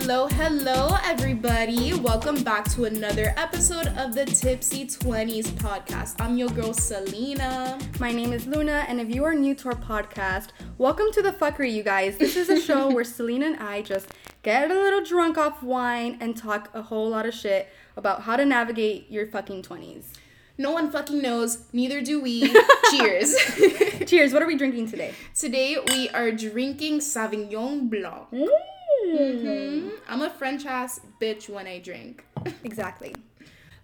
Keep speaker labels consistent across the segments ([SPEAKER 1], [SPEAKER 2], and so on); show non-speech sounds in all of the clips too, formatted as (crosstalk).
[SPEAKER 1] Hello, hello, everybody. Welcome back to another episode of the Tipsy 20s podcast. I'm your girl, Selena.
[SPEAKER 2] My name is Luna, and if you are new to our podcast, welcome to the fuckery, you guys. This is a (laughs) show where Selena and I just get a little drunk off wine and talk a whole lot of shit about how to navigate your fucking 20s.
[SPEAKER 1] No one fucking knows, neither do we. (laughs) Cheers.
[SPEAKER 2] Cheers. What are we drinking today?
[SPEAKER 1] Today we are drinking Sauvignon Blanc. Mhm. I'm a French ass bitch when I drink. (laughs)
[SPEAKER 2] Exactly.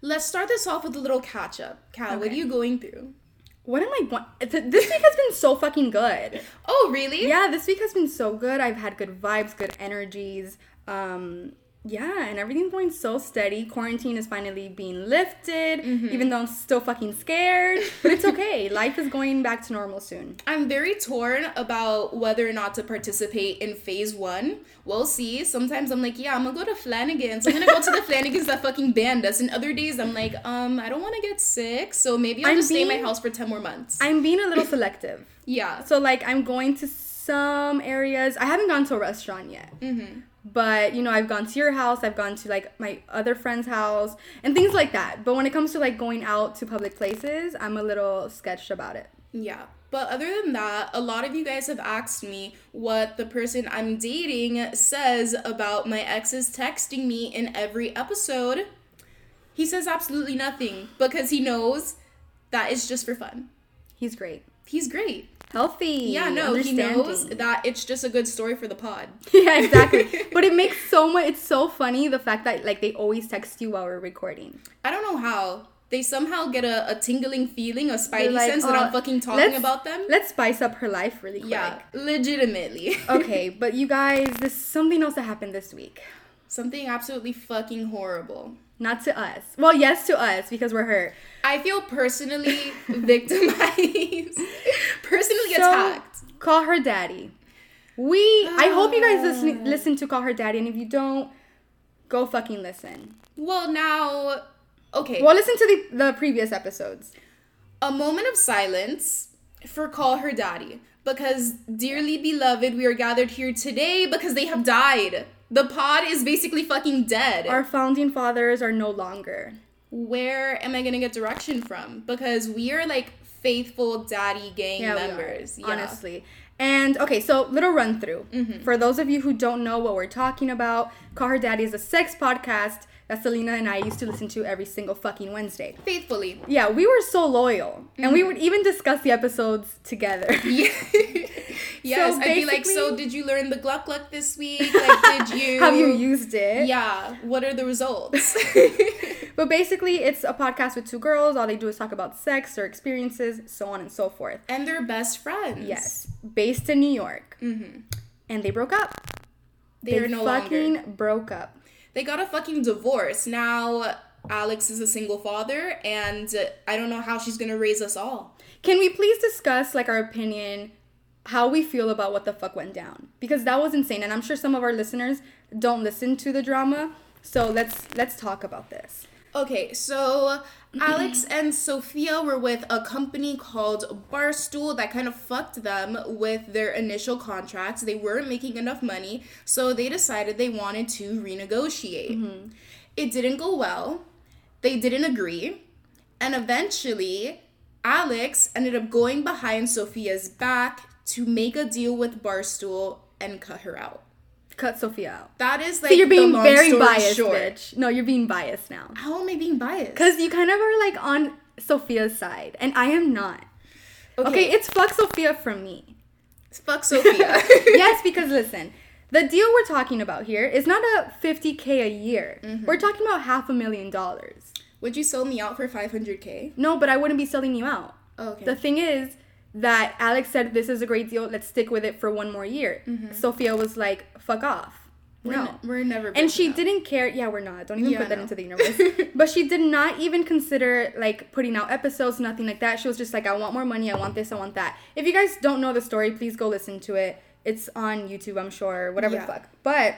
[SPEAKER 1] Let's start this off with a little catch up. Cal, what are you going through?
[SPEAKER 2] What am I? th- This week has been so fucking good.
[SPEAKER 1] Oh, really?
[SPEAKER 2] Yeah, this week has been so good. I've had good vibes, good energies. Um, yeah, and everything's going so steady. Quarantine is finally being lifted, even though I'm still fucking scared. But it's okay. (laughs) Life is going back to normal soon.
[SPEAKER 1] I'm very torn about whether or not to participate in phase one. We'll see. Sometimes I'm like, yeah, I'm gonna go to Flanagan's. I'm gonna go to the (laughs) Flanagan's that fucking banned us. And other days I'm like, um, I don't want to get sick, so maybe I'll
[SPEAKER 2] I'm
[SPEAKER 1] just stay in my house for ten more months.
[SPEAKER 2] I'm being a little (laughs) selective.
[SPEAKER 1] yeah.
[SPEAKER 2] So, like, I'm going to some areas. I haven't gone to a restaurant yet.
[SPEAKER 1] Mm-hmm.
[SPEAKER 2] But, you know, I've gone to your house, I've gone to, like, my other friend's house, and things like that. But when it comes to, like, going out to public places, I'm a little sketched about it.
[SPEAKER 1] Yeah. But other than that, a lot of you guys have asked me what the person I'm dating says about my exes texting me in every episode. He says absolutely nothing because he knows that it's just for fun.
[SPEAKER 2] He's great.
[SPEAKER 1] He's great.
[SPEAKER 2] Healthy.
[SPEAKER 1] Yeah, no, he knows that it's just a good story for the pod. (laughs)
[SPEAKER 2] yeah, exactly. (laughs) but it makes so much. It's so funny the fact that like they always text you while we're recording.
[SPEAKER 1] I don't know how. They somehow get a, a tingling feeling, a spidey
[SPEAKER 2] like,
[SPEAKER 1] sense that
[SPEAKER 2] "Oh,
[SPEAKER 1] I'm fucking talking about them.
[SPEAKER 2] Let's spice up her life really quick.
[SPEAKER 1] Yeah, legitimately. (laughs)
[SPEAKER 2] okay, but you guys, this something else that happened this week.
[SPEAKER 1] Something absolutely fucking horrible.
[SPEAKER 2] Not to us. Well, yes, to us because we're hurt.
[SPEAKER 1] I feel personally victimized, personally
[SPEAKER 2] So,
[SPEAKER 1] attacked.
[SPEAKER 2] Call her daddy. We. I hope you guys listen ah. listen to call her daddy, and if you don't, go fucking listen.
[SPEAKER 1] Well, now, okay.
[SPEAKER 2] Well, listen to the the previous episodes.
[SPEAKER 1] a moment of silence for Call Her Daddy. Because, dearly beloved, we are gathered here today because they have died. The pod is basically fucking dead.
[SPEAKER 2] Our founding fathers are no longer.
[SPEAKER 1] Where am I gonna get direction from? Because we are like faithful daddy gang
[SPEAKER 2] Yeah,
[SPEAKER 1] members. yeah.
[SPEAKER 2] honestly. And okay, so little run through. Mm-hmm. For those of you who don't know what we're talking about, Call Her Daddy is a sex podcast that Selena and I used to listen to every single fucking Wednesday.
[SPEAKER 1] Faithfully.
[SPEAKER 2] Yeah, we were so loyal. And we would even discuss the episodes together. (laughs)
[SPEAKER 1] Yeah. (laughs) yes,
[SPEAKER 2] So
[SPEAKER 1] I'd be like, so did you learn the Gluck Gluck this week? Like, did (laughs) you?
[SPEAKER 2] Have you used it?
[SPEAKER 1] Yeah. What are the results?
[SPEAKER 2] But basically, it's a podcast with two girls. All they do is talk about sex, their experiences, so on and so forth.
[SPEAKER 1] and they're best friends.
[SPEAKER 2] Yes, based in New York. Mm-hmm. And they broke up.
[SPEAKER 1] They, are no
[SPEAKER 2] fucking
[SPEAKER 1] longer.
[SPEAKER 2] broke up.
[SPEAKER 1] They got a fucking divorce. Now Alex is a single father, and I don't know how she's gonna raise us all.
[SPEAKER 2] Can we please discuss like our opinion, how we feel about what the fuck went down? Because that was insane, and I'm sure some of our listeners don't listen to the drama. So let's let's talk about this.
[SPEAKER 1] Okay, so Alex mm-hmm. and Sophia were with a company called Barstool that kind of fucked them with their initial contracts. They weren't making enough money, so they decided they wanted to renegotiate. Mm-hmm. It didn't go well. They didn't agree. And eventually, Alex ended up going behind Sophia's back to make a deal with Barstool and cut her out.
[SPEAKER 2] Cut Sophia out.
[SPEAKER 1] That is like
[SPEAKER 2] so you're being very biased,
[SPEAKER 1] short.
[SPEAKER 2] bitch. No, you're being biased now.
[SPEAKER 1] How am I being biased?
[SPEAKER 2] Cause you kind of are like on Sophia's side, and I am not. Okay, it's fuck Sophia from me.
[SPEAKER 1] It's Fuck Sophia. (laughs)
[SPEAKER 2] yes, (laughs) because listen, the deal we're talking about here is not a 50k a year. Mm-hmm. We're talking about half a million dollars.
[SPEAKER 1] Would you sell me out for 500k?
[SPEAKER 2] No, but I wouldn't be selling you out.
[SPEAKER 1] Oh, okay.
[SPEAKER 2] The thing is that Alex said this is a great deal. Let's stick with it for one more year. Sophia was like, "Fuck off."
[SPEAKER 1] we're
[SPEAKER 2] no.
[SPEAKER 1] n- we're never.
[SPEAKER 2] and she didn't care. Yeah, we're not. Don't even
[SPEAKER 1] Yeah,
[SPEAKER 2] put that
[SPEAKER 1] no.
[SPEAKER 2] into the universe. (laughs) but she did not even consider like putting out episodes, nothing like that. She was just like, I want more money. I want this. I want that. If you guys don't know the story, please go listen to it. It's on YouTube, I'm sure. Whatever
[SPEAKER 1] Yeah.
[SPEAKER 2] the fuck. But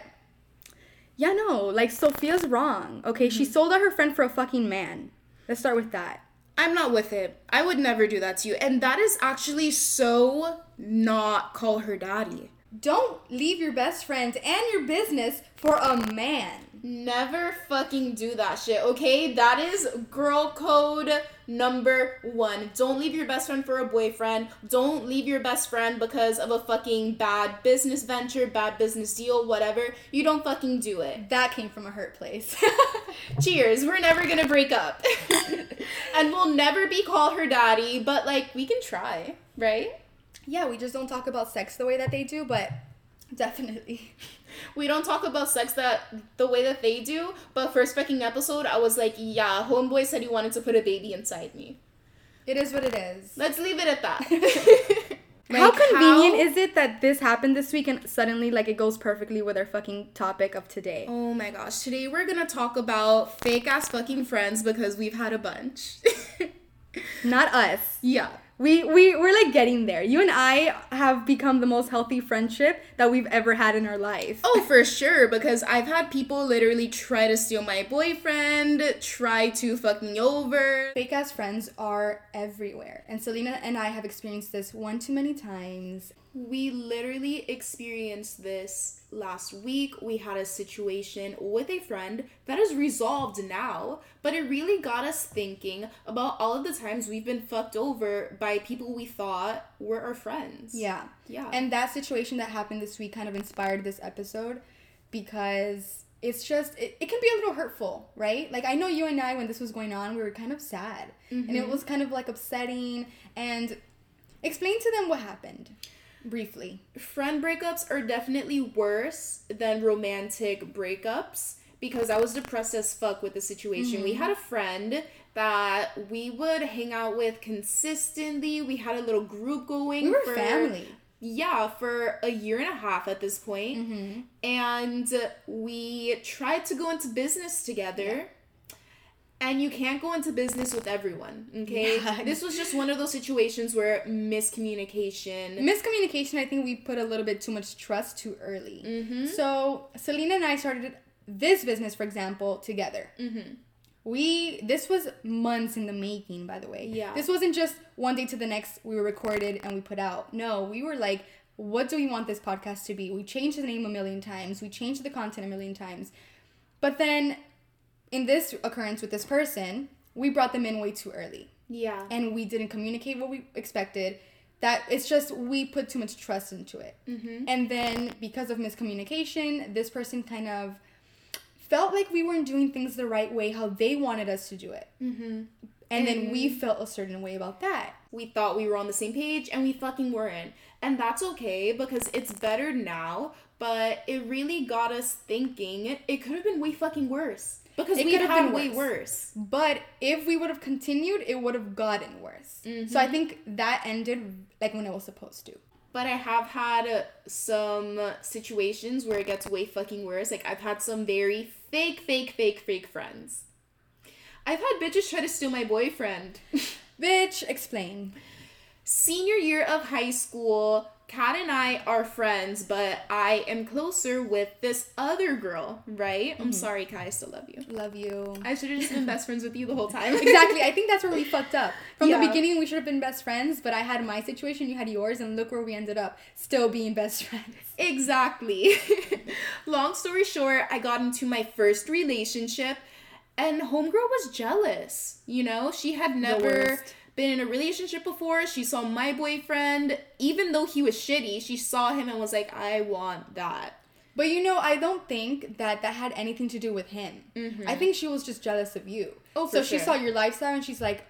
[SPEAKER 2] yeah, no, like Sophia's wrong. Okay,
[SPEAKER 1] Mm-hmm.
[SPEAKER 2] she sold out her friend for a fucking man. Let's start with that.
[SPEAKER 1] I'm not with it. I would never do that to you. And that is actually so not call her daddy.
[SPEAKER 2] Don't leave your best friends and your business for a man.
[SPEAKER 1] Never fucking do that shit, okay? That is girl code number one. Don't leave your best friend for a boyfriend. Don't leave your best friend because of a fucking bad business venture, bad business deal, whatever. You don't fucking do it.
[SPEAKER 2] That came from a hurt place. (laughs)
[SPEAKER 1] Cheers. We're never gonna break up. (laughs) and we'll never be call her daddy, but like we can try, right?
[SPEAKER 2] yeah, we just don't talk about sex the way that they do, but definitely.
[SPEAKER 1] We don't talk about sex that the way that they do, but first fucking episode, I was like, yeah, homeboy said he wanted to put a baby inside me.
[SPEAKER 2] It is what it is.
[SPEAKER 1] Let's leave it at that. (laughs) (laughs)
[SPEAKER 2] how convenient
[SPEAKER 1] how-
[SPEAKER 2] is it that this happened this week and suddenly like it goes perfectly with our fucking topic of today?
[SPEAKER 1] Oh my gosh, today we're gonna talk about fake ass fucking friends because we've had a bunch. (laughs)
[SPEAKER 2] Not us.
[SPEAKER 1] yeah.
[SPEAKER 2] We we we're like getting there. You and I have become the most healthy friendship that we've ever had in our life.
[SPEAKER 1] Oh, for sure, because I've had people literally try to steal my boyfriend, try to fuck me over.
[SPEAKER 2] Fake ass friends are everywhere. And Selena and I have experienced this one too many times.
[SPEAKER 1] We literally experienced this last week. We had a situation with a friend that is resolved now, but it really got us thinking about all of the times we've been fucked over by people we thought were our friends.
[SPEAKER 2] Yeah.
[SPEAKER 1] Yeah.
[SPEAKER 2] And that situation that happened this week kind of inspired this episode because it's just it, it can be a little hurtful, right? Like I know you and I when this was going on, we were kind of sad. And it mm-hmm. was kind of like upsetting and explain to them what happened briefly.
[SPEAKER 1] friend breakups are definitely worse than romantic breakups because I was depressed as fuck with the situation. We mm-hmm. had a friend that we would hang out with consistently. We had a little group going.
[SPEAKER 2] We were
[SPEAKER 1] for-
[SPEAKER 2] family.
[SPEAKER 1] Yeah, for a year and a half at this point. Mm-hmm. And we tried to go into business together. And you can't go into business with everyone, okay? (laughs)
[SPEAKER 2] Yeah.
[SPEAKER 1] This was just one of those situations where miscommunication.
[SPEAKER 2] Miscommunication, I think we put a little bit too much trust too early.
[SPEAKER 1] Mm-hmm.
[SPEAKER 2] So Selena and I started this business, for example, together.
[SPEAKER 1] Mm-hmm.
[SPEAKER 2] We this was months in the making, by the way.
[SPEAKER 1] Yeah.
[SPEAKER 2] This wasn't just one day to the next we were recorded and we put out. No, we were like, what do we want this podcast to be? We changed the name a million times. We changed the content a million times. But then in this occurrence with this person, we brought them in way too early.
[SPEAKER 1] Yeah.
[SPEAKER 2] And we didn't communicate what we expected. That it's just we put too much trust into it.
[SPEAKER 1] Mm-hmm.
[SPEAKER 2] And then because of miscommunication, this person kind of felt like we weren't doing things the right way, how they wanted us to do it.
[SPEAKER 1] Mm-hmm.
[SPEAKER 2] And then we felt a certain way about that.
[SPEAKER 1] We thought we were on the same page and we fucking weren't. And that's okay because it's better now, but it really got us thinking it could have been way fucking worse. Because
[SPEAKER 2] It
[SPEAKER 1] we
[SPEAKER 2] could have
[SPEAKER 1] had
[SPEAKER 2] been
[SPEAKER 1] way
[SPEAKER 2] worse. But if we would have continued, it would have gotten worse. So I mm-hmm. think that ended like when it was supposed to.
[SPEAKER 1] But I have had some situations where it gets way fucking worse. Like I've had some very fake, fake, fake, fake friends. I've had bitches try to steal my boyfriend. (laughs)
[SPEAKER 2] Bitch, explain.
[SPEAKER 1] Senior year of high school, Kat and I are friends, but I am closer with this other girl, right? I'm mm-hmm. sorry, Kai, I still love you.
[SPEAKER 2] Love you.
[SPEAKER 1] I should have just been best friends with you the whole time. (laughs)
[SPEAKER 2] exactly. I think that's where we fucked up. From
[SPEAKER 1] Yeah.
[SPEAKER 2] the beginning, we should have been best friends, but I had my situation, you had yours, and look where we ended up, still being best friends. (laughs)
[SPEAKER 1] Exactly. (laughs) Long story short, I got into my first relationship and homegirl was jealous. You know, she had never. Been in a relationship before. She saw my boyfriend, even though he was shitty, she saw him and was like, "I want that."
[SPEAKER 2] But you know, I don't think that that had anything to do with him. Mm-hmm. I think she was just jealous of you.
[SPEAKER 1] Oh,
[SPEAKER 2] so she
[SPEAKER 1] sure.
[SPEAKER 2] saw your lifestyle and she's like,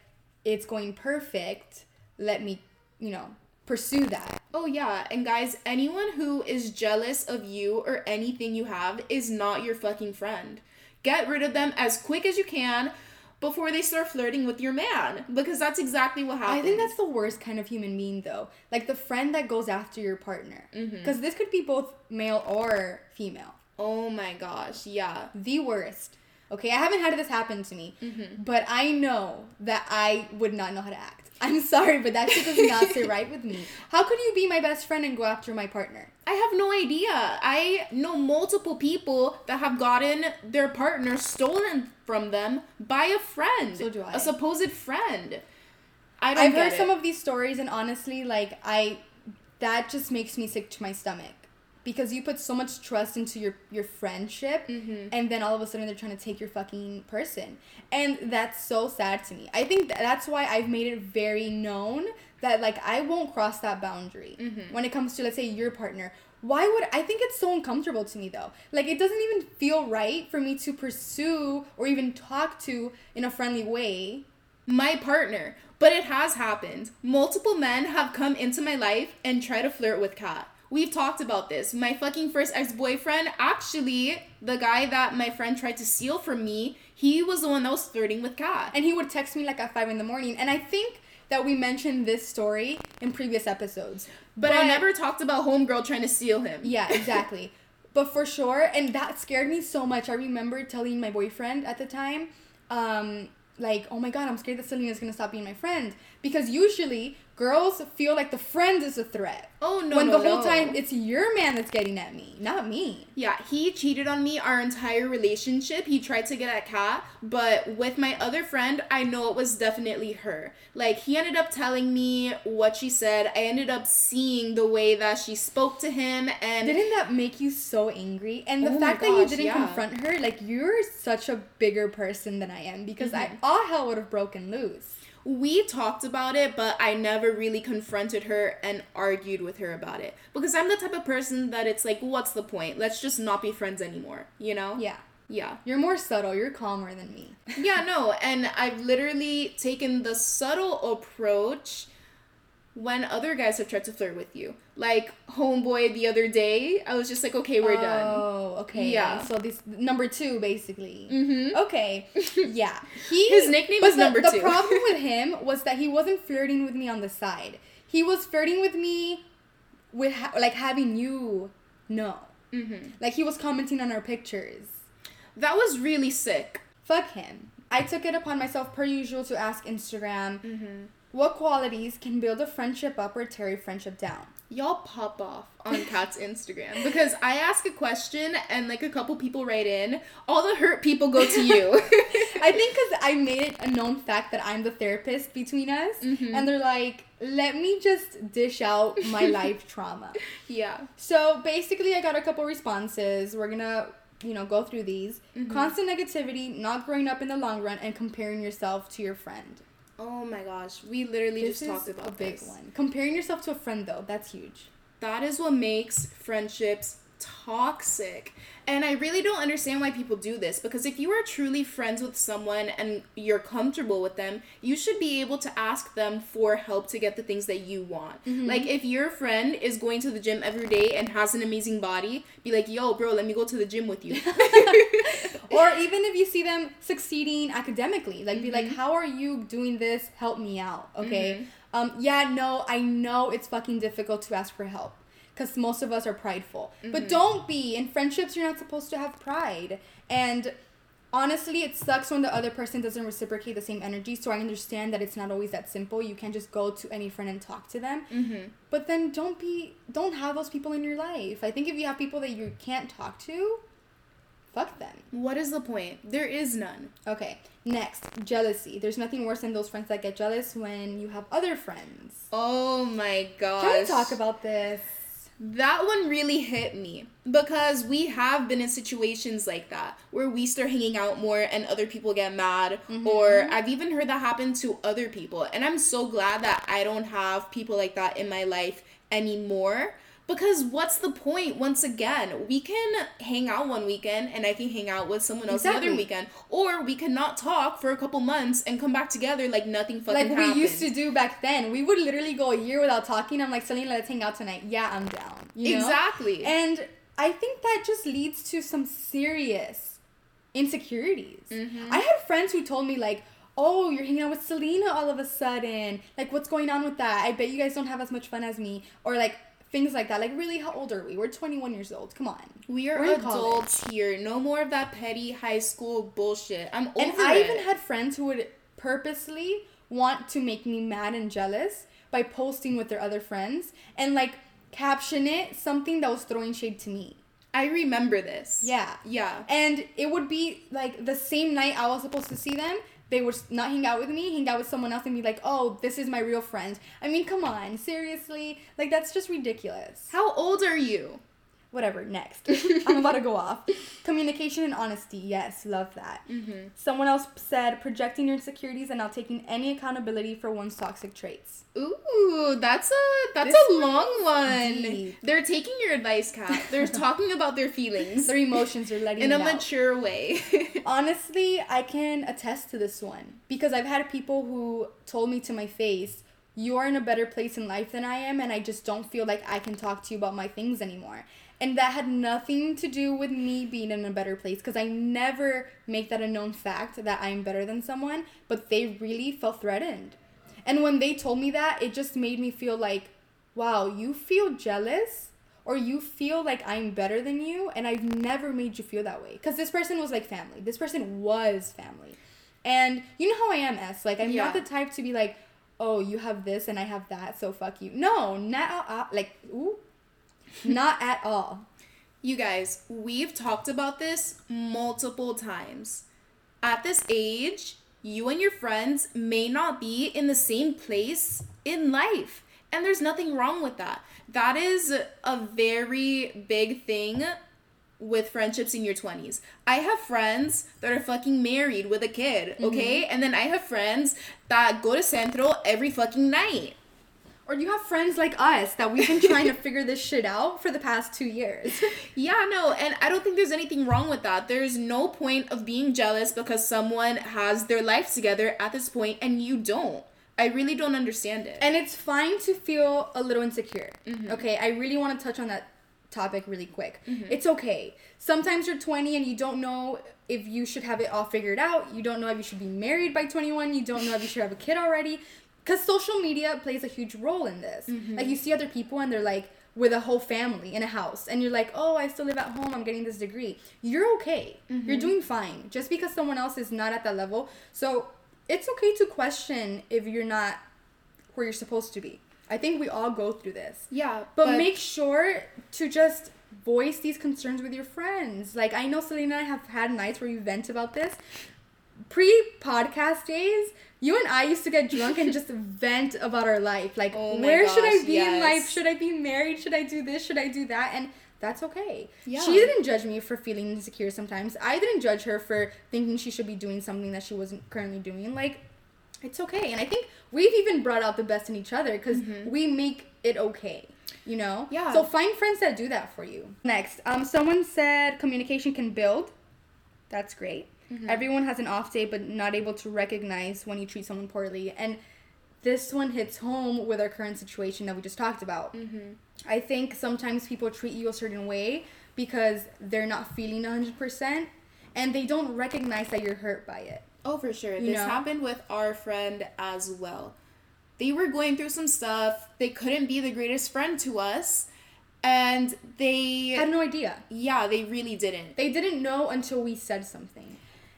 [SPEAKER 2] "It's going perfect. Let me, you know, pursue that."
[SPEAKER 1] Oh yeah, and guys, anyone who is jealous of you or anything you have is not your fucking friend. Get rid of them as quick as you can before they start flirting with your man because that's exactly what happens.
[SPEAKER 2] I think that's the worst kind of human being, though. Like the friend that goes after your partner, mm-hmm. because this could be both male or female.
[SPEAKER 1] Oh my gosh, yeah.
[SPEAKER 2] the worst. Okay, I haven't had this happen to me, mm-hmm. but I know that I would not know how to act. I'm sorry, but that shit does not (laughs) sit right with me. How could you be my best friend and go after my partner?
[SPEAKER 1] I have no idea. I know multiple people that have gotten their partner stolen from them by a friend.
[SPEAKER 2] So do I.
[SPEAKER 1] A supposed friend. I don't
[SPEAKER 2] I've heard
[SPEAKER 1] it.
[SPEAKER 2] some of these stories, and honestly, like I, that just makes me sick to my stomach. Because you put so much trust into your your friendship
[SPEAKER 1] Mm-hmm.
[SPEAKER 2] and then all of a sudden they're trying to take your fucking person and that's so sad to me i think that that's why i've made it very known that like i won't cross that boundary
[SPEAKER 1] Mm-hmm.
[SPEAKER 2] when it comes to let's say your partner why would i think it's so uncomfortable to me though like it doesn't even feel right for me to pursue or even talk to in a friendly way
[SPEAKER 1] my partner. But it has happened. Multiple men have come into my life and try to flirt with Kat. We've talked about this. My fucking first ex boyfriend, actually, the guy that my friend tried to steal from me, he was the one that was flirting with Kat.
[SPEAKER 2] and he would text me like at five in the morning and i think that we mentioned this story in previous episodes
[SPEAKER 1] But, I never talked about homegirl trying to steal him.
[SPEAKER 2] Yeah, exactly. (laughs) but for sure, and that scared me so much. I remember telling my boyfriend at the time, um, like, oh my god, I'm scared that Selena's gonna stop being my friend. Because usually girls feel like the friend is a threat.
[SPEAKER 1] Oh no.
[SPEAKER 2] when
[SPEAKER 1] no,
[SPEAKER 2] the whole
[SPEAKER 1] no.
[SPEAKER 2] time it's your man that's getting at me, not me.
[SPEAKER 1] Yeah, he cheated on me our entire relationship. He tried to get at Kat, but with my other friend, I know it was definitely her. Like he ended up telling me what she said. I ended up seeing the way that she spoke to him and
[SPEAKER 2] Didn't that make you so angry? And the
[SPEAKER 1] Oh
[SPEAKER 2] fact that you didn't
[SPEAKER 1] yeah.
[SPEAKER 2] confront her, like you're such a bigger person than I am because
[SPEAKER 1] Mm-hmm.
[SPEAKER 2] I all hell would have broken loose.
[SPEAKER 1] We talked about it, but I never really confronted her and argued with her about it. Because I'm the type of person that it's like, what's the point? Let's just not be friends anymore, you know?
[SPEAKER 2] Yeah.
[SPEAKER 1] Yeah.
[SPEAKER 2] You're more subtle, you're calmer than me.
[SPEAKER 1] Yeah, (laughs) no, and I've literally taken the subtle approach when other guys have tried to flirt with you. Like homeboy the other day, I was just like, okay, we're done.
[SPEAKER 2] Oh, okay.
[SPEAKER 1] Yeah.
[SPEAKER 2] So this number two, basically.
[SPEAKER 1] Mm-hmm.
[SPEAKER 2] Okay. (laughs) Yeah. He
[SPEAKER 1] His nickname is
[SPEAKER 2] the,
[SPEAKER 1] number
[SPEAKER 2] the
[SPEAKER 1] two.
[SPEAKER 2] problem with (laughs) him was that he wasn't flirting with me on the side. He was flirting with me with ha- like having you know.
[SPEAKER 1] Mm-hmm.
[SPEAKER 2] Like he was commenting on our pictures.
[SPEAKER 1] That was really sick.
[SPEAKER 2] Fuck him. I took it upon myself per usual to ask Instagram
[SPEAKER 1] Mm-hmm.
[SPEAKER 2] What qualities can build a friendship up or tear a friendship down.
[SPEAKER 1] Y'all pop off on Kat's Instagram because I ask a question and like a couple people write in. All the hurt people go to you. (laughs)
[SPEAKER 2] I think because I made it a known fact that I'm the therapist between us,
[SPEAKER 1] Mhm.
[SPEAKER 2] and they're like, let me just dish out my (laughs) life trauma.
[SPEAKER 1] yeah.
[SPEAKER 2] So basically, I got a couple responses. We're gonna, you know, go through these.
[SPEAKER 1] Mhm.
[SPEAKER 2] Constant negativity, not growing up in the long run, and comparing yourself to your friend.
[SPEAKER 1] Oh my gosh, we literally
[SPEAKER 2] This
[SPEAKER 1] just talked
[SPEAKER 2] is
[SPEAKER 1] about
[SPEAKER 2] a big
[SPEAKER 1] this.
[SPEAKER 2] one. Comparing yourself to a friend, though, that's huge.
[SPEAKER 1] That is what makes friendships toxic. And I really don't understand why people do this because if you are truly friends with someone and you're comfortable with them, you should be able to ask them for help to get the things that you want. Mm-hmm. Like if your friend is going to the gym every day and has an amazing body, be like, "Yo, bro, let me go to the gym with you." (laughs) (laughs)
[SPEAKER 2] or even if you see them succeeding academically, like be
[SPEAKER 1] Mm-hmm.
[SPEAKER 2] like, "How are you doing this? Help me out." Okay. Um. Yeah. No. I know it's fucking difficult to ask for help because most of us are prideful.
[SPEAKER 1] Mm-hmm.
[SPEAKER 2] But don't be. In friendships, you're not supposed to have pride. And honestly, it sucks when the other person doesn't reciprocate the same energy. So I understand that it's not always that simple. You can't just go to any friend and talk to them.
[SPEAKER 1] mm-hmm.
[SPEAKER 2] But then don't be. Don't have those people in your life. I think if you have people that you can't talk to, fuck them.
[SPEAKER 1] What is the point? There is none.
[SPEAKER 2] Okay, next, jealousy. There's nothing worse than those friends that get jealous when you have other friends.
[SPEAKER 1] Oh my gosh.
[SPEAKER 2] Can we talk about this?
[SPEAKER 1] That one really hit me because we have been in situations like that where we start hanging out more and other people get mad mm-hmm. or I've even heard that happen to other people and I'm so glad that I don't have people like that in my life anymore because what's the point once again we can hang out one weekend and I can hang out with someone else the other weekend or we can not talk for a couple months and come back together like nothing fucking
[SPEAKER 2] Like
[SPEAKER 1] happened.
[SPEAKER 2] we used to do back then. We would literally go a year without talking. I'm like, Selena, let's hang out tonight. Yeah, I'm down. You know?
[SPEAKER 1] Exactly.
[SPEAKER 2] And I think that just leads to some serious insecurities.
[SPEAKER 1] Mhm.
[SPEAKER 2] I had friends who told me like, "Oh, you're hanging out with Selena all of a sudden. Like, what's going on with that? I bet you guys don't have as much fun as me." Or like things like that. Like, really, how old are we? We're 21 years old. Come on.
[SPEAKER 1] We are
[SPEAKER 2] in college.
[SPEAKER 1] adults here. No more of that petty high school bullshit. I'm over
[SPEAKER 2] And I
[SPEAKER 1] it.
[SPEAKER 2] even had friends who would purposely want to make me mad and jealous by posting with their other friends and like caption it something that was throwing shade to me.
[SPEAKER 1] I remember this.
[SPEAKER 2] Yeah.
[SPEAKER 1] Yeah.
[SPEAKER 2] And it would be like the same night I was supposed to see them, they would not hang out with me, hang out with someone else and be like, oh, this is my real friend. I mean, come on, seriously? Like, that's just ridiculous.
[SPEAKER 1] How old are you?
[SPEAKER 2] Whatever. Next, (laughs) I'm about to go off. Communication and honesty. Yes, love that.
[SPEAKER 1] Mm-hmm.
[SPEAKER 2] Someone else said projecting your insecurities and not taking any accountability for one's toxic traits.
[SPEAKER 1] Ooh, that's a that's
[SPEAKER 2] This
[SPEAKER 1] a long one.
[SPEAKER 2] deep.
[SPEAKER 1] They're taking your advice, Kat. They're (laughs) talking about their feelings
[SPEAKER 2] Their emotions are letting you
[SPEAKER 1] in a
[SPEAKER 2] out.
[SPEAKER 1] mature way. (laughs)
[SPEAKER 2] Honestly, I can attest to this one because I've had people who told me to my face, "You are in a better place in life than I am, and I just don't feel like I can talk to you about my things anymore." And that had nothing to do with me being in a better place because I never make that a known fact that I'm better than someone, but they really felt threatened. And when they told me that, it just made me feel like, wow, you feel jealous or you feel like I'm better than you, and I've never made you feel that way. Because this person was like family. This person was family. And you know how I am, S. Like, I'm
[SPEAKER 1] Yeah.
[SPEAKER 2] not the type to be like, oh, you have this and I have that, so fuck you. No, not uh, like, ooh, not at all.
[SPEAKER 1] You guys, we've talked about this multiple times. At this age, you and your friends may not be in the same place in life. And there's nothing wrong with that. That is a very big thing with friendships in your 20s. I have friends that are fucking married with a kid, okay? Mm-hmm. And then I have friends that go to Centro every fucking night.
[SPEAKER 2] Or you have friends like us that we've been trying to (laughs) figure this shit out for the past two years.
[SPEAKER 1] Yeah, no, and I don't think there's anything wrong with that. There's no point of being jealous because someone has their life together at this point and you don't. I really don't understand it.
[SPEAKER 2] And it's fine to feel a little insecure. Mm-hmm. Okay, I really want to touch on that topic really quick. Mm-hmm. It's okay. Sometimes you're 20 and you don't know if you should have it all figured out. You don't know if you should be married by 21. You don't know if you should have a kid already. Because social media plays a huge role in this. Mm-hmm. Like, you see other people and they're like, with a whole family in a house, and you're like, oh, I still live at home, I'm getting this degree. You're okay. Mm-hmm. You're doing fine. Just because someone else is not at that level. So, it's okay to question if you're not where you're supposed to be. I think we all go through this.
[SPEAKER 1] yeah,
[SPEAKER 2] But, make sure to just voice these concerns with your friends. Like I know Selena and I have had nights where we vent about this. Pre podcast days, you and I used to get drunk and just (laughs) vent about our life. Like
[SPEAKER 1] Oh
[SPEAKER 2] where should I
[SPEAKER 1] gosh,
[SPEAKER 2] be in life? Should I be married? Should I do this? Should I do that? And that's okay.
[SPEAKER 1] Yeah.
[SPEAKER 2] She didn't judge me for feeling insecure sometimes. I didn't judge her for thinking she should be doing something that she wasn't currently doing. Like it's okay. And I think we've even brought out the best in each other because we make it okay. You know?
[SPEAKER 1] Mm-hmm. Yeah.
[SPEAKER 2] So find friends that do that for you. Next, um, someone said communication can build. That's great.
[SPEAKER 1] Mm-hmm.
[SPEAKER 2] Everyone has an off day, but not able to recognize when you treat someone poorly. And this one hits home with our current situation that we just talked about.
[SPEAKER 1] Mm-hmm.
[SPEAKER 2] I think sometimes people treat you a certain way because they're not feeling 100% and they don't recognize that you're hurt by it.
[SPEAKER 1] Oh, for sure.
[SPEAKER 2] You
[SPEAKER 1] this
[SPEAKER 2] know?
[SPEAKER 1] happened with our friend as well. They were going through some stuff. They couldn't be the greatest friend to us. And they
[SPEAKER 2] Had no idea.
[SPEAKER 1] yeah, they really didn't.
[SPEAKER 2] They didn't know until we said something.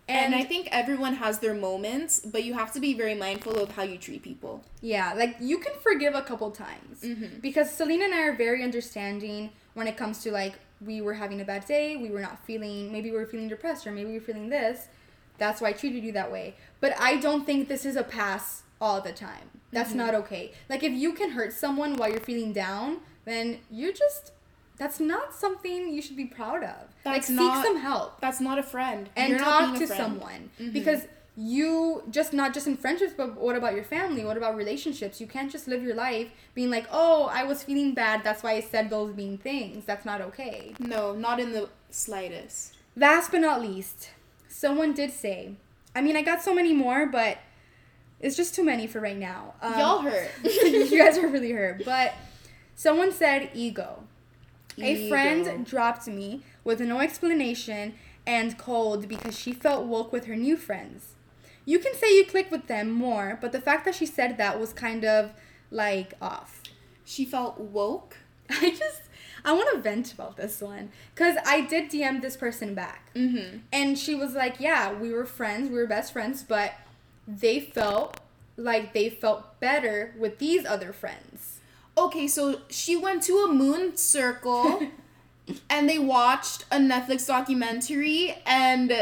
[SPEAKER 1] And, I think everyone has their moments, but you have to be very mindful of how you treat people.
[SPEAKER 2] Yeah, like you can forgive a couple times
[SPEAKER 1] Mhm.
[SPEAKER 2] because Selena and I are very understanding when it comes to like we were having a bad day, we were not feeling, maybe we were feeling depressed or maybe we were feeling this. That's why I treated you that way. But I don't think this is a pass all the time. That's not okay. Like if you can hurt someone while you're feeling down, then you're just that's not something you should be proud of. like
[SPEAKER 1] That's
[SPEAKER 2] seek some help.
[SPEAKER 1] That's not a friend.
[SPEAKER 2] and
[SPEAKER 1] You're not
[SPEAKER 2] talk to someone.
[SPEAKER 1] Mhm.
[SPEAKER 2] because you just not just in friendships but what about your family? What about relationships? You can't just live your life being like oh i was feeling bad. That's why i said those mean things. That's not okay.
[SPEAKER 1] No, not in the slightest.
[SPEAKER 2] last but not least someone did say i mean i got so many more but it's just too many for right now. Um,
[SPEAKER 1] Y'all hurt. (laughs)
[SPEAKER 2] you guys are really hurt. But someone said ego a friend dropped me with no explanation and cold because she felt woke with her new friends. You can say you click with them more, but the fact that she said that was kind of like off.
[SPEAKER 1] She felt woke. (laughs)
[SPEAKER 2] I just I want to vent about this one cuz I did DM this person back.
[SPEAKER 1] Mm-hmm.
[SPEAKER 2] And she was like, "Yeah, we were friends, we were best friends, but they felt like they felt better with these other friends."
[SPEAKER 1] Okay, so she went to a moon circle (laughs) and they watched a Netflix documentary and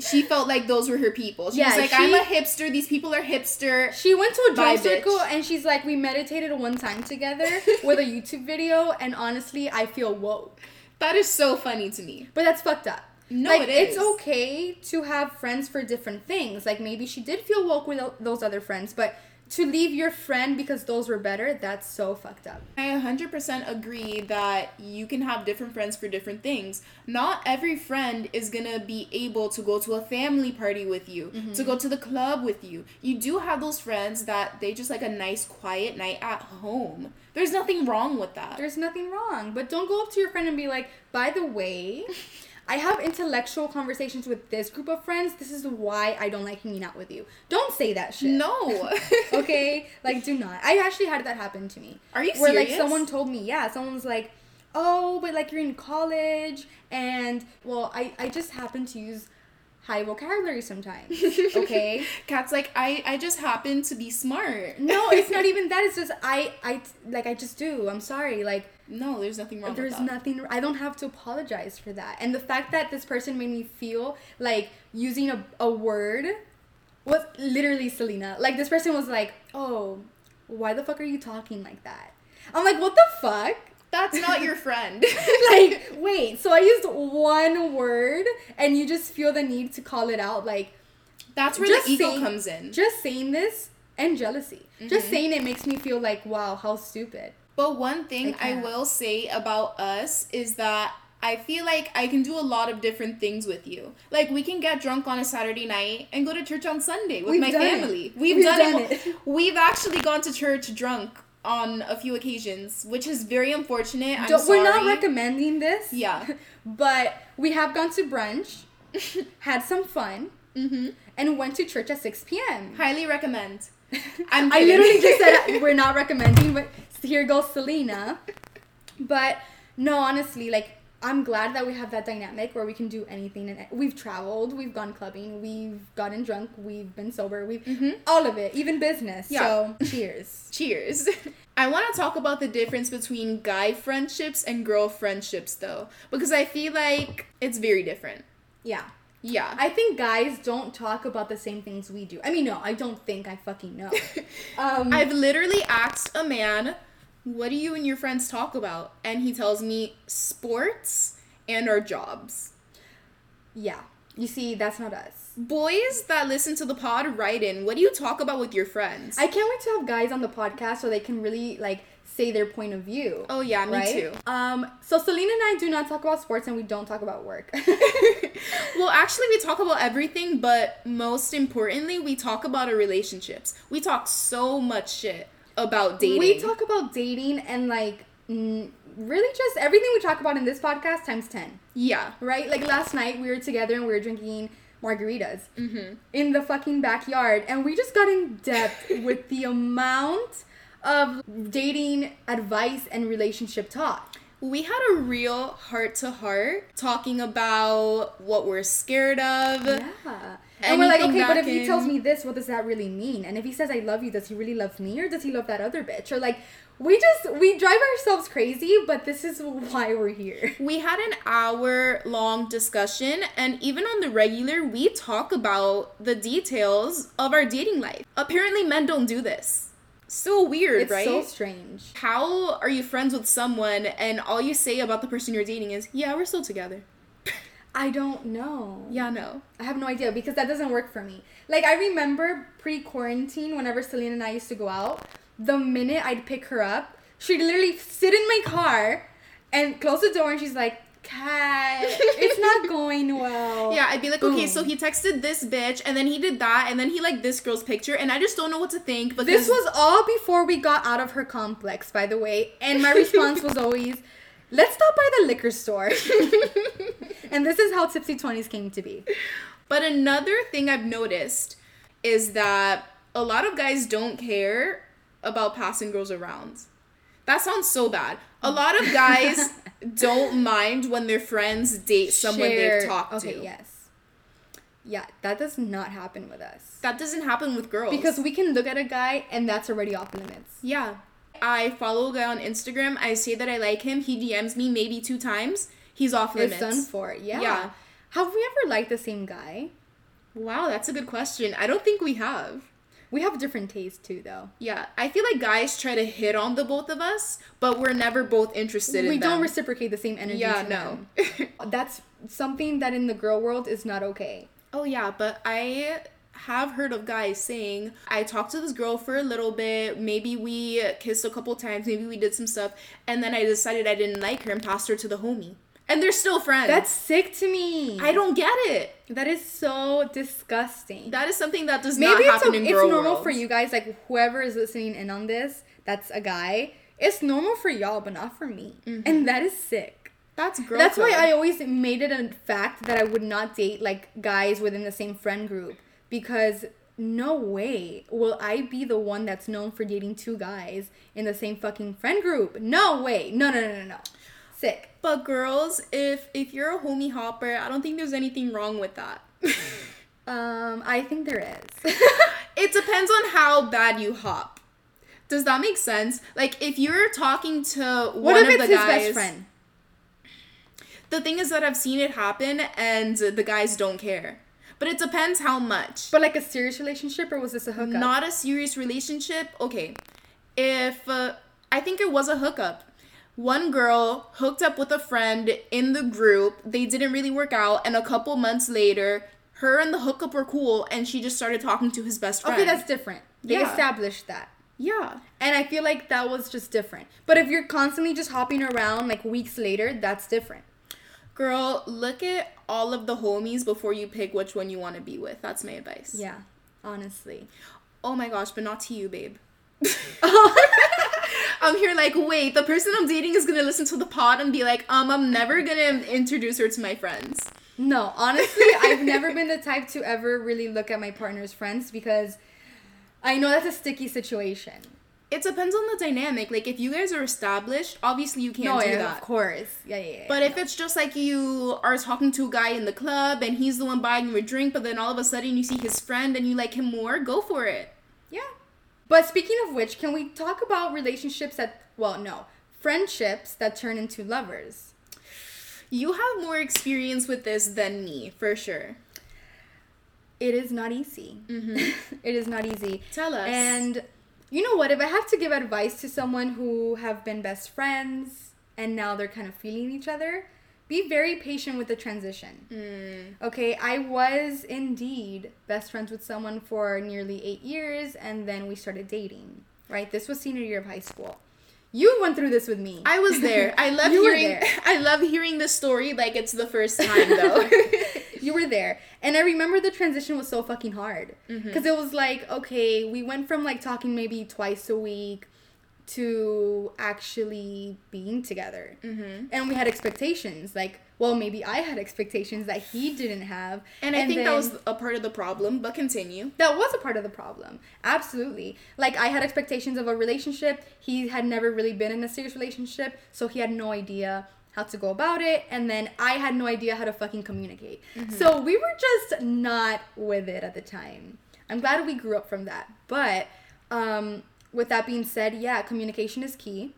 [SPEAKER 1] she felt like those were her people. She
[SPEAKER 2] Yeah,
[SPEAKER 1] was like,
[SPEAKER 2] she-
[SPEAKER 1] I'm a hipster, these people are hipster.
[SPEAKER 2] She went to a drum circle
[SPEAKER 1] bitch.
[SPEAKER 2] and she's like, we meditated one time together (laughs) with a YouTube video, and honestly, I feel woke.
[SPEAKER 1] That is so funny to me.
[SPEAKER 2] But that's fucked up.
[SPEAKER 1] No,
[SPEAKER 2] like,
[SPEAKER 1] it
[SPEAKER 2] It's okay to have friends for different things. Like maybe she did feel woke with those other friends, but to leave your friend because those were better, that's so fucked up.
[SPEAKER 1] I 100% agree that you can have different friends for different things. Not every friend is gonna be able to go to a family party with you, to mm-hmm. go to the club with you. You do have those friends that they just like a nice quiet night at home. There's nothing wrong with that.
[SPEAKER 2] There's nothing wrong, but don't go up to your friend and be like, "By the way, (laughs) I have intellectual conversations with this group of friends. This is why I don't like hanging out with you." Don't say that shit.
[SPEAKER 1] no. (laughs)
[SPEAKER 2] okay, like do not. I actually had that happen to me.
[SPEAKER 1] Are you serious?
[SPEAKER 2] Where like someone told me, yeah, someone's like, "Oh, but like you're in college and well, I I just happen to use high vocabulary sometimes." (laughs) Okay?
[SPEAKER 1] Kat's like, I, I just happen to be smart.
[SPEAKER 2] no, it's not (laughs) even that. It's just I I like I just do. I'm sorry. Like
[SPEAKER 1] No, there's nothing wrong
[SPEAKER 2] there's
[SPEAKER 1] with that.
[SPEAKER 2] nothing I don't have to apologize for that. And the fact that this person made me feel like using a, a word was literally Selena. Like this person was like, "Oh, why the fuck are you talking like that?" I'm like, "What the fuck?"
[SPEAKER 1] That's not your friend. (laughs)
[SPEAKER 2] like, wait, so I used one word and you just feel the need to call it out like
[SPEAKER 1] That's where the ego
[SPEAKER 2] saying-
[SPEAKER 1] comes in.
[SPEAKER 2] just saying this and jealousy.
[SPEAKER 1] Mm-hmm.
[SPEAKER 2] Just saying it makes me feel like, "Wow, how stupid."
[SPEAKER 1] But one thing
[SPEAKER 2] I
[SPEAKER 1] will say about us is that I feel like I can do a lot of different things with you. Like we can get drunk on a Saturday night and go to church on Sunday with
[SPEAKER 2] We've
[SPEAKER 1] my
[SPEAKER 2] done it.
[SPEAKER 1] family. We've,
[SPEAKER 2] We've
[SPEAKER 1] done,
[SPEAKER 2] done
[SPEAKER 1] it.
[SPEAKER 2] it. (laughs)
[SPEAKER 1] We've actually gone to church drunk on a few occasions, which is very unfortunate. I'm
[SPEAKER 2] Don't- We're not recommending this.
[SPEAKER 1] Yeah. (laughs)
[SPEAKER 2] But we have gone to brunch, (laughs) had some fun,
[SPEAKER 1] hmm
[SPEAKER 2] and went to church at 6 p.m.
[SPEAKER 1] Highly recommend. I'm
[SPEAKER 2] I literally just said we're not recommending, but here goes Selena. But no, honestly, like I'm glad that we have that dynamic where we can do anything. And we've traveled, we've gone clubbing, we've gotten drunk, we've been sober, we've
[SPEAKER 1] Mhm.
[SPEAKER 2] all of it, even business.
[SPEAKER 1] Yeah.
[SPEAKER 2] So (laughs) cheers.
[SPEAKER 1] Cheers. (laughs) I want to talk about the difference between guy friendships and girl friendships, though, because I feel like it's very different.
[SPEAKER 2] Yeah.
[SPEAKER 1] Yeah.
[SPEAKER 2] I think guys don't talk about the same things we do. I mean, no, I don't think I fucking know. (laughs) Um,
[SPEAKER 1] I've literally asked a man, what do you and your friends talk about? And he tells me sports and our jobs.
[SPEAKER 2] yeah. You see, that's not us.
[SPEAKER 1] Boys that listen to the pod write in, what do you talk about with your friends?
[SPEAKER 2] I can't wait to have guys on the podcast so they can really like say their point of view.
[SPEAKER 1] oh, yeah, me
[SPEAKER 2] right?
[SPEAKER 1] too.
[SPEAKER 2] Um, so Selena and I do not talk about sports and we don't talk about work. (laughs) (laughs)
[SPEAKER 1] well, actually, we talk about everything, but most importantly, we talk about our relationships. We talk so much shit about dating.
[SPEAKER 2] we talk about dating and like mm, really just everything we talk about in this podcast times 10,
[SPEAKER 1] Yeah.
[SPEAKER 2] right? Like last night we were together and we were drinking margaritas
[SPEAKER 1] Mm-hmm.
[SPEAKER 2] in the fucking backyard and we just got in depth (laughs) with the amount of dating advice and relationship talk.
[SPEAKER 1] We had a real heart to heart talking about what we're scared of.
[SPEAKER 2] Yeah. And we're like, okay, but if he tells me this, what does that really mean? And if he says I love you, does he really love me or does he love that other bitch? Or like we just we drive ourselves crazy, but this is why we're here. (laughs)
[SPEAKER 1] We had an hour long discussion, and even on the regular, we talk about the details of our dating life. Apparently, men don't do this. So weird,
[SPEAKER 2] It's
[SPEAKER 1] right?
[SPEAKER 2] so strange.
[SPEAKER 1] How are you friends with someone and all you say about the person you're dating is, yeah, we're still together? (laughs)
[SPEAKER 2] I don't know.
[SPEAKER 1] Yeah, no.
[SPEAKER 2] I have no idea because that doesn't work for me. Like I remember pre-quarantine whenever Selena and I used to go out, the minute I'd pick her up, she'd literally sit in my car and close the door and she's like, Kat, it's not (laughs) going well.
[SPEAKER 1] Yeah, I'd be like, okay, so he texted this bitch, and then he did that, and then he liked this girl's picture, and I just don't know what to think But
[SPEAKER 2] This was all before we got out of her complex, by the way. And my response was (laughs) always, let's stop by the liquor store. (laughs) and this is how Tipsy 20s came to be.
[SPEAKER 1] But another thing I've noticed is that a lot of guys don't care about passing girls around. That sounds so bad. A (laughs) lot of guys don't mind when their friends date someone
[SPEAKER 2] Share-
[SPEAKER 1] they've talked
[SPEAKER 2] okay,
[SPEAKER 1] to.
[SPEAKER 2] yes. Yeah, that does not happen with us.
[SPEAKER 1] That doesn't happen with girls.
[SPEAKER 2] Because we can look at a guy and that's already off limits.
[SPEAKER 1] yeah. I follow a guy on Instagram. I say that I like him. He DMs me maybe two times. He's off limits.
[SPEAKER 2] It's done for. Yeah.
[SPEAKER 1] Yeah.
[SPEAKER 2] Have we ever liked the same guy?
[SPEAKER 1] Wow, that's a good question. I don't think we have.
[SPEAKER 2] We have different tastes too, though.
[SPEAKER 1] Yeah, I feel like guys try to hit on the both of us, but we're never both interested
[SPEAKER 2] we
[SPEAKER 1] in
[SPEAKER 2] don't
[SPEAKER 1] them.
[SPEAKER 2] reciprocate the same energy.
[SPEAKER 1] Yeah, no. (laughs)
[SPEAKER 2] That's something that in the girl world is not okay.
[SPEAKER 1] Oh yeah, but I have heard of guys saying I talked to this girl for a little bit, maybe we kissed a couple times, maybe we did some stuff, and then I decided I didn't like her and passed her to the homie. And they're still friends.
[SPEAKER 2] That's sick to me.
[SPEAKER 1] I don't get it.
[SPEAKER 2] That is so disgusting.
[SPEAKER 1] That is something that does
[SPEAKER 2] Maybe
[SPEAKER 1] not happen
[SPEAKER 2] a,
[SPEAKER 1] in
[SPEAKER 2] it's normal for you guys, like whoever is listening in on this, that's a guy. It's normal for y'all, but not for me. Mm-hmm. And that is sick.
[SPEAKER 1] That's girl.
[SPEAKER 2] That's why. I always made it a fact that I would not date like guys within the same friend group because no way will I be the one that's known for dating two guys in the same fucking friend group. No way. No, no, no, no, no. Sick.
[SPEAKER 1] But girls, if if you're a homie hopper, I don't think there's anything wrong with that. (laughs)
[SPEAKER 2] Um, I think there is. (laughs)
[SPEAKER 1] it depends on how bad you hop. Does that make sense? Like if you're talking to
[SPEAKER 2] what
[SPEAKER 1] one
[SPEAKER 2] if
[SPEAKER 1] of
[SPEAKER 2] it's
[SPEAKER 1] the
[SPEAKER 2] his
[SPEAKER 1] guys,
[SPEAKER 2] best friend?
[SPEAKER 1] the thing is that I've seen it happen and the guys don't care. But it depends how much.
[SPEAKER 2] But like a serious relationship or was this a hookup?
[SPEAKER 1] Not a serious relationship. Okay. If uh, I think it was a hookup. One girl hooked up with a friend in the group. They didn't really work out and a couple months later, her and the hookup were cool and she just started talking to his best friend.
[SPEAKER 2] Okay, that's different. They
[SPEAKER 1] Yeah.
[SPEAKER 2] established that.
[SPEAKER 1] Yeah.
[SPEAKER 2] And I feel like that was just different. But if you're constantly just hopping around like weeks later, that's different.
[SPEAKER 1] Girl, look at all of the homies before you pick which one you want to be with. That's my advice.
[SPEAKER 2] Yeah, honestly.
[SPEAKER 1] Oh my gosh, but not to you, babe. I'm here like, wait, the person I'm dating is gonna listen to the pod and be like, um, I'm never gonna introduce her to my friends.
[SPEAKER 2] No, honestly, I've never been the type to ever really look at my partner's friends because I know that's a sticky situation.
[SPEAKER 1] It depends on the dynamic. Like, if you guys are established, obviously you can't
[SPEAKER 2] no,
[SPEAKER 1] do
[SPEAKER 2] yeah,
[SPEAKER 1] that.
[SPEAKER 2] of course. Yeah, yeah, yeah.
[SPEAKER 1] But if it's just like you are talking to a guy in the club and he's the one buying you a drink, but then all of a sudden you see his friend and you like him more, go for it.
[SPEAKER 2] But speaking of which, can we talk about relationships that, well, no, friendships that turn into lovers?
[SPEAKER 1] You have more experience with this than me, for sure.
[SPEAKER 2] It is not easy. Mm-hmm. (laughs) it is not easy.
[SPEAKER 1] Tell us.
[SPEAKER 2] And you know what? If I have to give advice to someone who have been best friends and now they're kind of feeling each other, be very patient with the transition.
[SPEAKER 1] Mm.
[SPEAKER 2] Okay, I was indeed best friends with someone for nearly eight years and then we started dating, right? This was senior year of high school. You went through this with me.
[SPEAKER 1] I was there. I (laughs) love hearing.
[SPEAKER 2] there. (laughs)
[SPEAKER 1] I love hearing this story like it's the first time though. (laughs)
[SPEAKER 2] you were there. And I remember the transition was so fucking hard. Because it was like, okay, we went from like talking maybe twice a week to actually being together. Mm-hmm. And we had expectations. Like, well, maybe I had expectations that he didn't have.
[SPEAKER 1] and I think that was a part of the problem. But continue.
[SPEAKER 2] that was a part of the problem. Absolutely. Like I had expectations of a relationship. He had never really been in a serious relationship, so he had no idea how to go about it and then I had no idea how to fucking communicate. So we were just not with it at the time. I'm glad we grew up from that. But um with that being said, yeah, communication is key.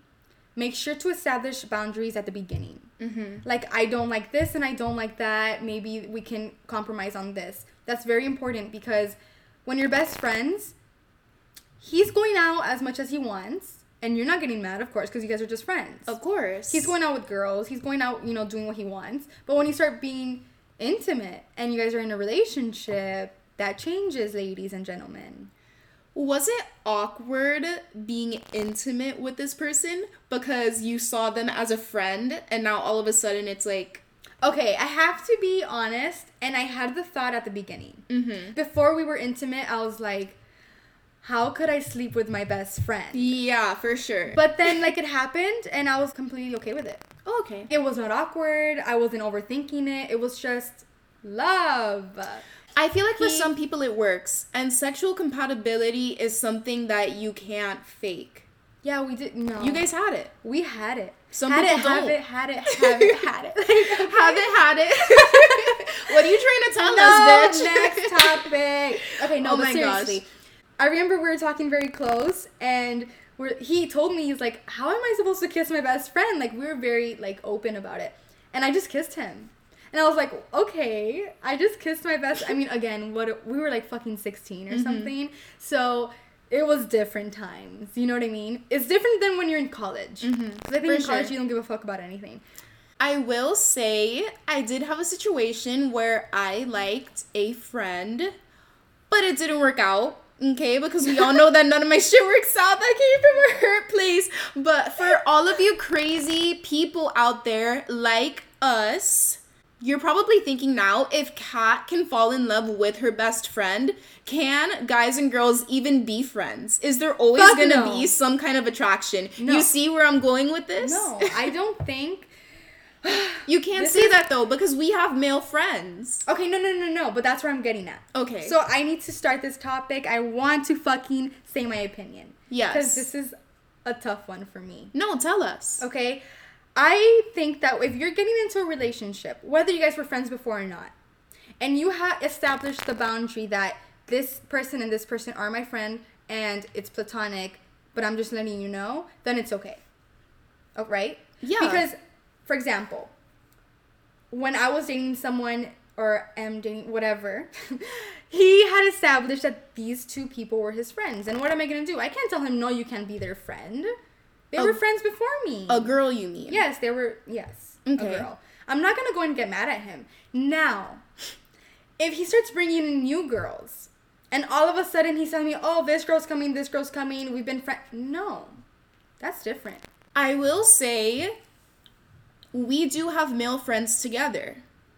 [SPEAKER 2] Make sure to establish boundaries at the beginning.
[SPEAKER 1] Mm-hmm.
[SPEAKER 2] Like, I don't like this and I don't like that. Maybe we can compromise on this. That's very important because when you're best friends, he's going out as much as he wants, and you're not getting mad, of course, because you guys are just friends.
[SPEAKER 1] Of course.
[SPEAKER 2] He's going out with girls, he's going out, you know, doing what he wants. But when you start being intimate and you guys are in a relationship, that changes, ladies and gentlemen.
[SPEAKER 1] Was it awkward being intimate with this person because you saw them as a friend and now all of a sudden it's like
[SPEAKER 2] Okay, I have to be honest, and I had the thought at the beginning.
[SPEAKER 1] mm-hmm.
[SPEAKER 2] Before we were intimate, I was like, how could I sleep with my best friend?
[SPEAKER 1] Yeah, for sure.
[SPEAKER 2] But then, like, it happened, and I was completely okay with it.
[SPEAKER 1] oh, okay.
[SPEAKER 2] It was not awkward. I wasn't overthinking it. It was just love.
[SPEAKER 1] I feel like for some people it works, and sexual compatibility is something that you can't fake.
[SPEAKER 2] Yeah, we did. No,
[SPEAKER 1] You guys had it.
[SPEAKER 2] we had it.
[SPEAKER 1] Some
[SPEAKER 2] had
[SPEAKER 1] people
[SPEAKER 2] it,
[SPEAKER 1] don't.
[SPEAKER 2] it, had it, have it, had it. (laughs)
[SPEAKER 1] Haven't had it. (laughs) what are you trying to tell us, bitch?
[SPEAKER 2] next topic. Okay, no,
[SPEAKER 1] Oh
[SPEAKER 2] but
[SPEAKER 1] my gosh.
[SPEAKER 2] seriously. I remember we were talking very close, and we're, he told me he's like, "How am I supposed to kiss my best friend?" Like we were very like open about it, and I just kissed him. And I was like, okay, I just kissed my best. I mean, again, what we were like fucking 16 or
[SPEAKER 1] Mm-hmm.
[SPEAKER 2] something. So it was different times. You know what I mean? It's different than when you're in college. 'Cause I think
[SPEAKER 1] Mm-hmm. For
[SPEAKER 2] in college
[SPEAKER 1] sure.
[SPEAKER 2] you don't give a fuck about anything.
[SPEAKER 1] I will say I did have a situation where I liked a friend, but it didn't work out. Okay, because we all know that none of my shit works out. That came from a hurt place. But for all of you crazy people out there like us, you're probably thinking now if Kat can fall in love with her best friend, can guys and girls even be friends? Is there always
[SPEAKER 2] Fuck
[SPEAKER 1] gonna
[SPEAKER 2] no.
[SPEAKER 1] be some kind of attraction?
[SPEAKER 2] No.
[SPEAKER 1] You see where I'm going with this?
[SPEAKER 2] No, I don't think. (sighs)
[SPEAKER 1] You can't
[SPEAKER 2] This
[SPEAKER 1] say
[SPEAKER 2] is-
[SPEAKER 1] that though because we have male friends.
[SPEAKER 2] Okay, no, no, no, no. But that's where I'm getting at.
[SPEAKER 1] Okay.
[SPEAKER 2] So I need to start this topic. I want to fucking say my opinion.
[SPEAKER 1] Yes.
[SPEAKER 2] Because this is a tough one for me.
[SPEAKER 1] no, tell us.
[SPEAKER 2] Okay. I think that if you're getting into a relationship, whether you guys were friends before or not, and you have established the boundary that this person and this person are my friend and it's platonic, but I'm just letting you know, then it's okay. Oh, right?
[SPEAKER 1] Yeah.
[SPEAKER 2] Because, for example, when I was dating someone or am dating whatever, (laughs) he had established that these two people were his friends. And what am I gonna do? I can't tell him no, you can't be their friend. They
[SPEAKER 1] A-
[SPEAKER 2] were friends before me.
[SPEAKER 1] A girl, you mean?
[SPEAKER 2] Yes, they were. Yes,
[SPEAKER 1] Okay.
[SPEAKER 2] a girl. I'm not gonna go and get mad at him now. If he starts bringing in new girls, and all of a sudden he's telling me, "Oh, this girl's coming, this girl's coming, we've been friends," no, that's different.
[SPEAKER 1] I will say, we do have male friends together.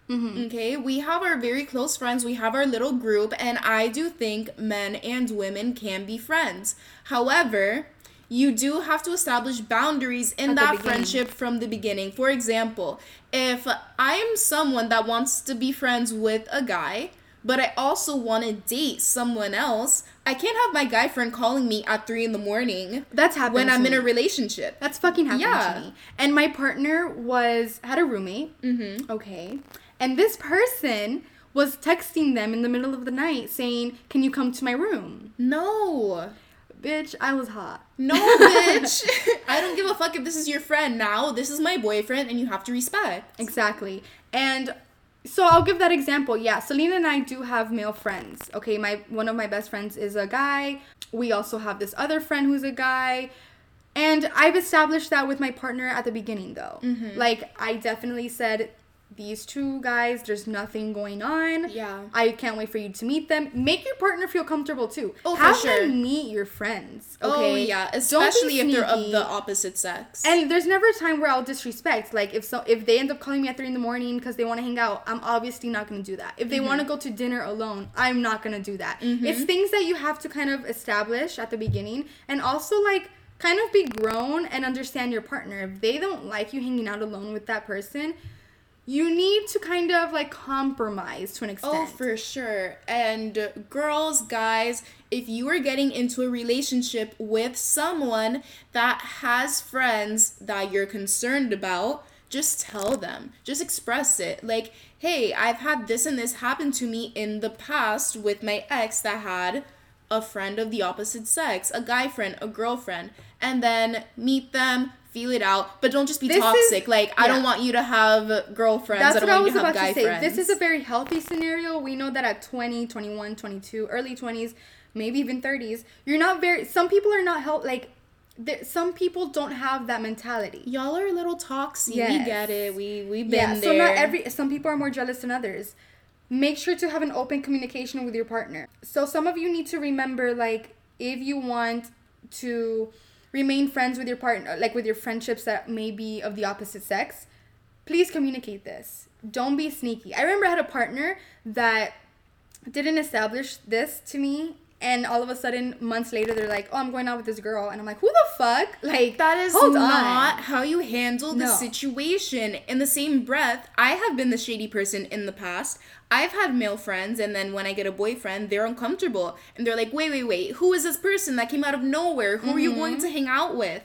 [SPEAKER 2] Mm-hmm.
[SPEAKER 1] Okay, we have our very close friends, we have our little group, and I do think men and women can be friends. However, you do have to establish boundaries in
[SPEAKER 2] At
[SPEAKER 1] that friendship from the beginning. For example, if I'm someone that wants to be friends with a guy, but I also want to date someone else, I can't have my guy friend calling me at three in the morning
[SPEAKER 2] That's happened
[SPEAKER 1] when I'm in a relationship.
[SPEAKER 2] That's fucking happened
[SPEAKER 1] Yeah.
[SPEAKER 2] to me. And my partner was had a roommate.
[SPEAKER 1] Mm-hmm.
[SPEAKER 2] Okay, and this person was texting them in the middle of the night saying, "Can you come to my room?"
[SPEAKER 1] No.
[SPEAKER 2] Bitch, I was hot.
[SPEAKER 1] No, (laughs) bitch. I don't give a fuck if this is your friend now. This is my boyfriend, and you have to respect.
[SPEAKER 2] Exactly. And so I'll give that example. Yeah, Selena and I do have male friends. Okay, my one of my best friends is a guy. We also have this other friend who's a guy. And I've established that with my partner at the beginning though. Mm-hmm. Like I definitely said these two guys, there's nothing going on.
[SPEAKER 1] Yeah.
[SPEAKER 2] I can't wait for you to meet them. Make your partner feel comfortable too.
[SPEAKER 1] Oh, for
[SPEAKER 2] Have
[SPEAKER 1] sure.
[SPEAKER 2] them meet your friends. Oh, okay.
[SPEAKER 1] Oh yeah, especially if they're of the opposite sex.
[SPEAKER 2] And there's never a time where I'll disrespect. Like if so, if they end up calling me at three in the morning because they want to hang out, I'm obviously not gonna do that. If they want to mm-hmm. go to dinner alone, I'm not gonna do that. Mm-hmm. It's things that you have to kind of establish at the beginning, and also like kind of be grown and understand your partner. If they don't like you hanging out alone with that person, you need to kind of like compromise to an oh, extent.
[SPEAKER 1] Oh, for sure. And girls, guys, if you are getting into a relationship with someone that has friends that you're concerned about, just tell them. Just express it. Like, hey, I've had this and this happen to me in the past with my ex that had a friend of the opposite sex, a guy friend, a girlfriend, and then meet them, feel it out, but don't just be
[SPEAKER 2] This is-
[SPEAKER 1] toxic. like, I don't want you to have girlfriends.
[SPEAKER 2] That's
[SPEAKER 1] I don't
[SPEAKER 2] what I was
[SPEAKER 1] you to have
[SPEAKER 2] about to say.
[SPEAKER 1] friends.
[SPEAKER 2] This is a very healthy scenario. We know that at 20, 21, 22, early 20s, maybe even 30s, you're not very some people are not help like there, some people don't have that mentality.
[SPEAKER 1] Y'all are a little toxic. We
[SPEAKER 2] Yes.
[SPEAKER 1] get it. We we've
[SPEAKER 2] Yeah,
[SPEAKER 1] been
[SPEAKER 2] so not every some people are more jealous than others. Make sure to have an open communication with your partner. So some of you need to remember like if you want to remain friends with your partner like with your friendships that may be of the opposite sex, please communicate this. Don't be sneaky. I remember I had a partner that didn't establish this to me and all of a sudden months later they're like, "Oh, I'm going out with this girl." And I'm like, "Who the fuck?" Like
[SPEAKER 1] that is
[SPEAKER 2] hold on.
[SPEAKER 1] not how you handle the
[SPEAKER 2] No.
[SPEAKER 1] situation. In the same breath, I have been the shady person in the past. I've had male friends, and then when I get a boyfriend, they're uncomfortable. And they're like, wait, wait, wait, who is this person that came out of nowhere? Who are you going
[SPEAKER 2] Mm-hmm.
[SPEAKER 1] to hang out with?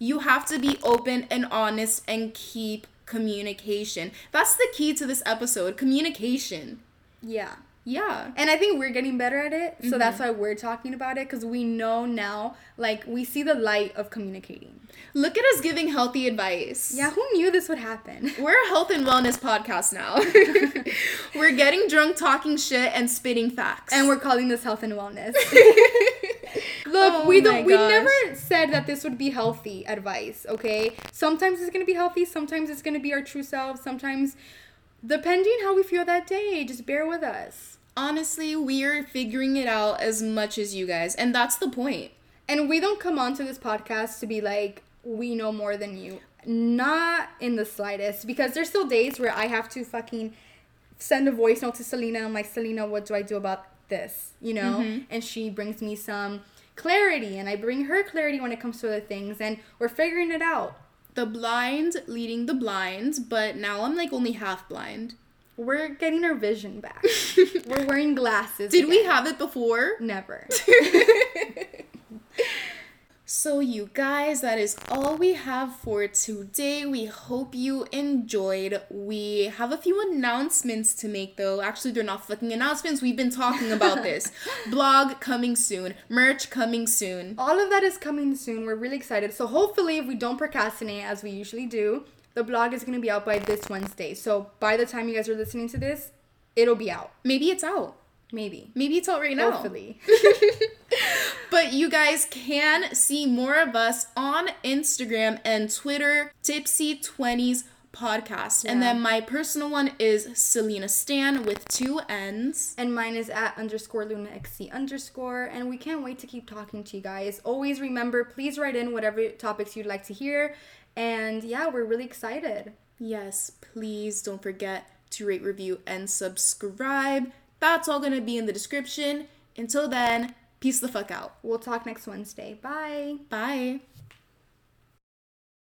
[SPEAKER 1] You have to be open and honest and keep communication. That's the key to this episode communication.
[SPEAKER 2] Yeah.
[SPEAKER 1] Yeah.
[SPEAKER 2] And I think we're getting better at it. So that's mm-hmm. why we're talking about it because we know now, like, we see the light of communicating.
[SPEAKER 1] Look at us giving healthy advice.
[SPEAKER 2] Yeah, who knew this would happen? (laughs)
[SPEAKER 1] We're a health and wellness podcast now. (laughs) (laughs) we're getting drunk, talking shit, and spitting facts.
[SPEAKER 2] And we're calling this health and wellness. Look,
[SPEAKER 1] Oh
[SPEAKER 2] we don't we never said that this would be healthy advice, okay? Sometimes it's gonna be healthy, sometimes it's gonna be our true selves. sometimes depending how we feel that day. Just bear with us.
[SPEAKER 1] honestly, we're figuring it out as much as you guys, and that's the point.
[SPEAKER 2] And we don't come onto this podcast to be like, we know more than you. Not in the slightest. Because there's still days where I have to fucking send a voice note to Selena. I'm like, Selena, what do I do about this? You know? Mm-hmm. And she brings me some clarity. And I bring her clarity when it comes to other things. And we're figuring it out.
[SPEAKER 1] The blind leading the blind, but now I'm like only half blind.
[SPEAKER 2] We're getting our vision back. (laughs) we're wearing glasses.
[SPEAKER 1] Did we have it before?
[SPEAKER 2] Never. (laughs)
[SPEAKER 1] So, you guys, that is all we have for today. We hope you enjoyed. We have a few announcements to make, though. Actually, they're not fucking announcements. We've been talking about (laughs) this. Blog coming soon, merch coming soon.
[SPEAKER 2] All of that is coming soon. We're really excited. So hopefully, if we don't procrastinate as we usually do, the blog is going to be out by this Wednesday. So by the time you guys are listening to this, it'll be out.
[SPEAKER 1] Maybe it's out.
[SPEAKER 2] Maybe.
[SPEAKER 1] Maybe it's out right now.
[SPEAKER 2] Hopefully. (laughs)
[SPEAKER 1] But you guys can see more of us on Instagram and Twitter, Tipsy20s Podcast. And then my personal one is Selena Stan with two N's.
[SPEAKER 2] and mine is at underscore Luna XC underscore. And we can't wait to keep talking to you guys. Always remember, please write in whatever topics you'd like to hear. And yeah, we're really excited.
[SPEAKER 1] Yes, please don't forget to rate, review, and subscribe. That's all gonna be in the description. Until then, peace the fuck out.
[SPEAKER 2] We'll talk next Wednesday. Bye.
[SPEAKER 1] Bye.